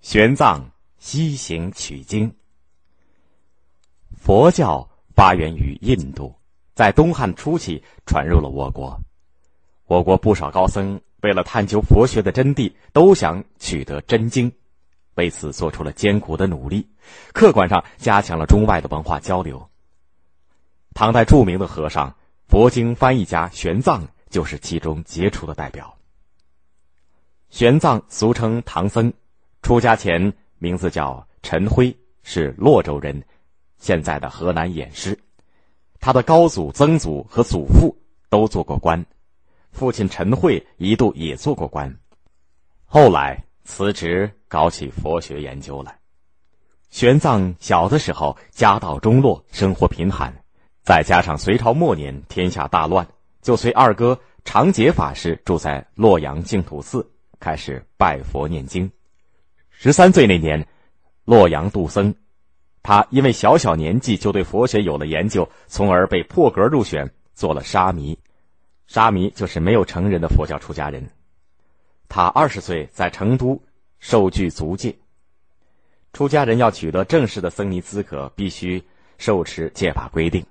玄奘西行取经。佛教发源于印度，在东汉初期传入了我国。我国不少高僧为了探究佛学的真谛，都想取得真经，为此做出了艰苦的努力。客观上加强了中外的文化交流。唐代著名的和尚、佛经翻译家玄奘就是其中杰出的代表。玄奘俗称唐僧。出家前名字叫陈辉，是洛州人，现在的河南偃师。他的高祖、曾祖和祖父都做过官，父亲陈慧一度也做过官，后来辞职搞起佛学研究来。玄奘小的时候家道中落，生活贫寒，再加上隋朝末年天下大乱，就随二哥长节法师住在洛阳净土寺，开始拜佛念经。十三岁那年，洛阳杜僧，他因为小小年纪就对佛学有了研究，从而被破格入选做了沙弥。沙弥就是没有成人的佛教出家人。他二十岁在成都受具足戒。出家人要取得正式的僧尼资格，必须受持戒法规定。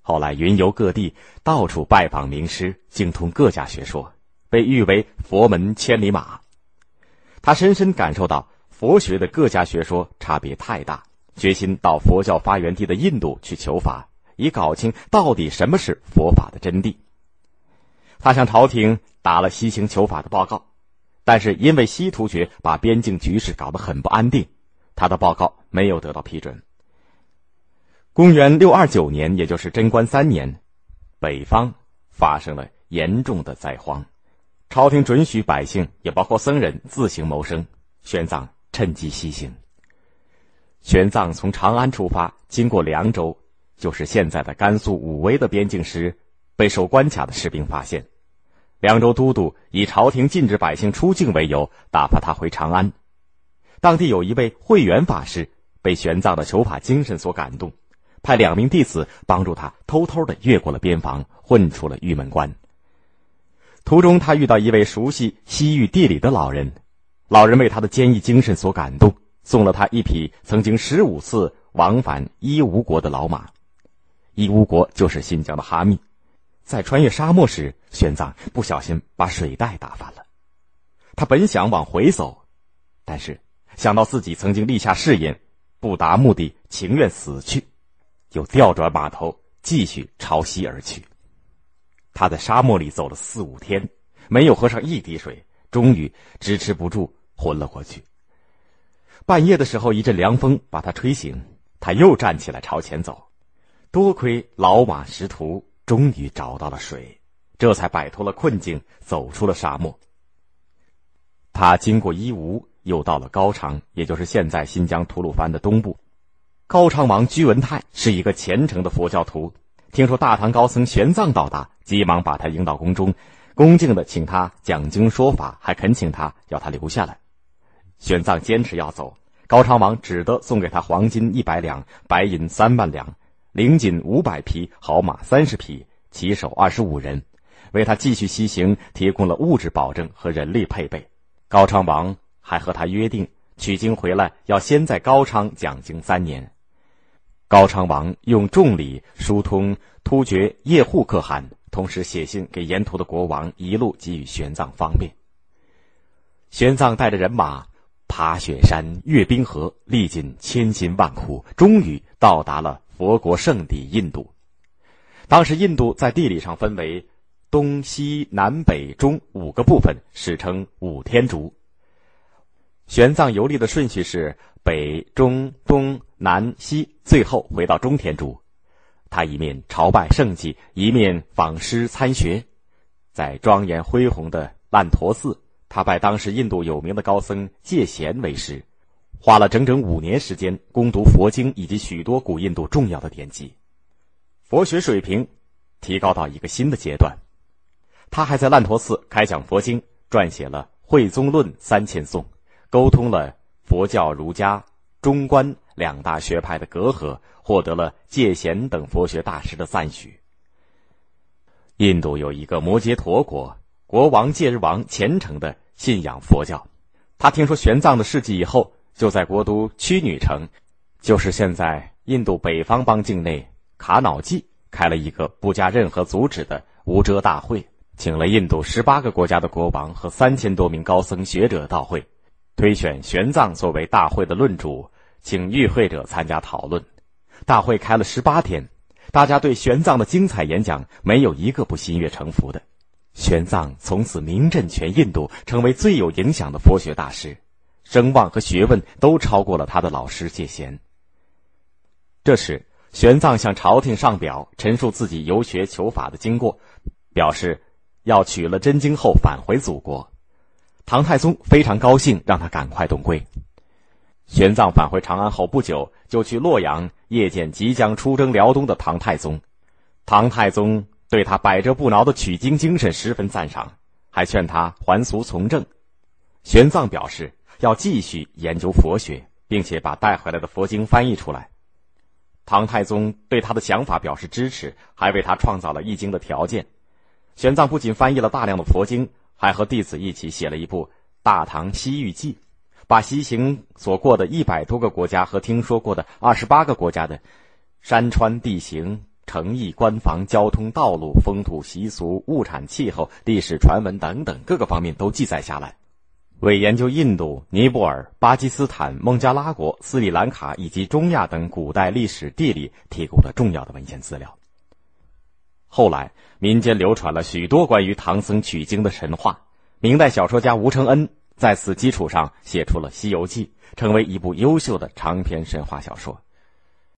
后来云游各地，到处拜访名师，精通各家学说，被誉为佛门千里马。他深深感受到佛学的各家学说差别太大，决心到佛教发源地的印度去求法，以搞清到底什么是佛法的真谛。他向朝廷打了西行求法的报告，但是因为西突厥把边境局势搞得很不安定，他的报告没有得到批准。公元六二九年，也就是贞观三年，北方发生了严重的灾荒。朝廷准许百姓，也包括僧人自行谋生。玄奘趁机西行。玄奘从长安出发，经过凉州，就是现在的甘肃武威的边境时，被守关卡的士兵发现。凉州都督以朝廷禁止百姓出境为由，打发他回长安。当地有一位慧远法师，被玄奘的求法精神所感动，派两名弟子帮助他，偷偷的越过了边防，混出了玉门关。途中，他遇到一位熟悉西域地理的老人，老人为他的坚毅精神所感动，送了他一匹曾经十五次往返伊吾国的老马。伊吾国就是新疆的哈密。在穿越沙漠时，玄奘不小心把水袋打翻了。他本想往回走，但是想到自己曾经立下誓言，不达目的情愿死去，就调转马头继续朝西而去。他在沙漠里走了四五天，没有喝上一滴水，终于支持不住昏了过去。半夜的时候，一阵凉风把他吹醒，他又站起来朝前走。多亏老马识途，终于找到了水，这才摆脱了困境，走出了沙漠。他经过伊吾，又到了高昌，也就是现在新疆吐鲁番的东部。高昌王居文泰是一个虔诚的佛教徒。听说大唐高僧玄奘到达，急忙把他迎到宫中，恭敬的请他讲经说法，还恳请他要他留下来。玄奘坚持要走，高昌王只得送给他黄金一百两，白银三万两，领锦五百匹，好马三十匹，骑手二十五人，为他继续西行提供了物质保证和人力配备。高昌王还和他约定，取经回来要先在高昌讲经三年。高昌王用重礼疏通突厥叶护可汗，同时写信给沿途的国王，一路给予玄奘方便。玄奘带着人马爬雪山、越冰河，历尽千辛万苦，终于到达了佛国圣地印度。当时印度在地理上分为东西南北中五个部分，史称五天竺。玄奘游历的顺序是北、中、东。南西，最后回到中天竺，他一面朝拜圣迹，一面访师参学。在庄严恢宏的烂陀寺，他拜当时印度有名的高僧戒贤为师，花了整整五年时间攻读佛经以及许多古印度重要的典籍，佛学水平提高到一个新的阶段。他还在烂陀寺开讲佛经，撰写了《慧宗论》三千颂，沟通了佛教、儒家、中观。两大学派的隔阂，获得了戒贤等佛学大师的赞许。印度有一个摩羯陀国，国王戒日王虔诚的信仰佛教，他听说玄奘的事迹以后，就在国都屈女城，就是现在印度北方邦境内卡瑙季，开了一个不加任何阻止的无遮大会，请了印度十八个国家的国王和三千多名高僧学者到会，推选玄奘作为大会的论主，请与会者参加讨论。大会开了十八天，大家对玄奘的精彩演讲没有一个不心悦诚服的。玄奘从此名震全印度，成为最有影响的佛学大师，声望和学问都超过了他的老师戒贤。这时，玄奘向朝廷上表，陈述自己游学求法的经过，表示要取了真经后返回祖国。唐太宗非常高兴，让他赶快动归。玄奘返回长安后不久，就去洛阳谒见即将出征辽东的唐太宗。唐太宗。对他百折不挠的取经精神十分赞赏，还劝他还俗从政。玄奘表示要继续研究佛学，并且把带回来的佛经翻译出来。唐太宗对他的想法表示支持，还为他创造了译经的条件。玄奘不仅翻译了大量的佛经，还和弟子一起写了一部《大唐西域记》，把西行所过的一百多个国家和听说过的二十八个国家的山川地形。城邑、官房、交通、道路、风土习俗、物产、气候、历史传闻等等各个方面都记载下来，为研究印度、尼泊尔、巴基斯坦、孟加拉国、斯里兰卡以及中亚等古代历史地理提供了重要的文献资料。后来，民间流传了许多关于唐僧取经的神话，明代小说家吴承恩在此基础上写出了《西游记》，成为一部优秀的长篇神话小说。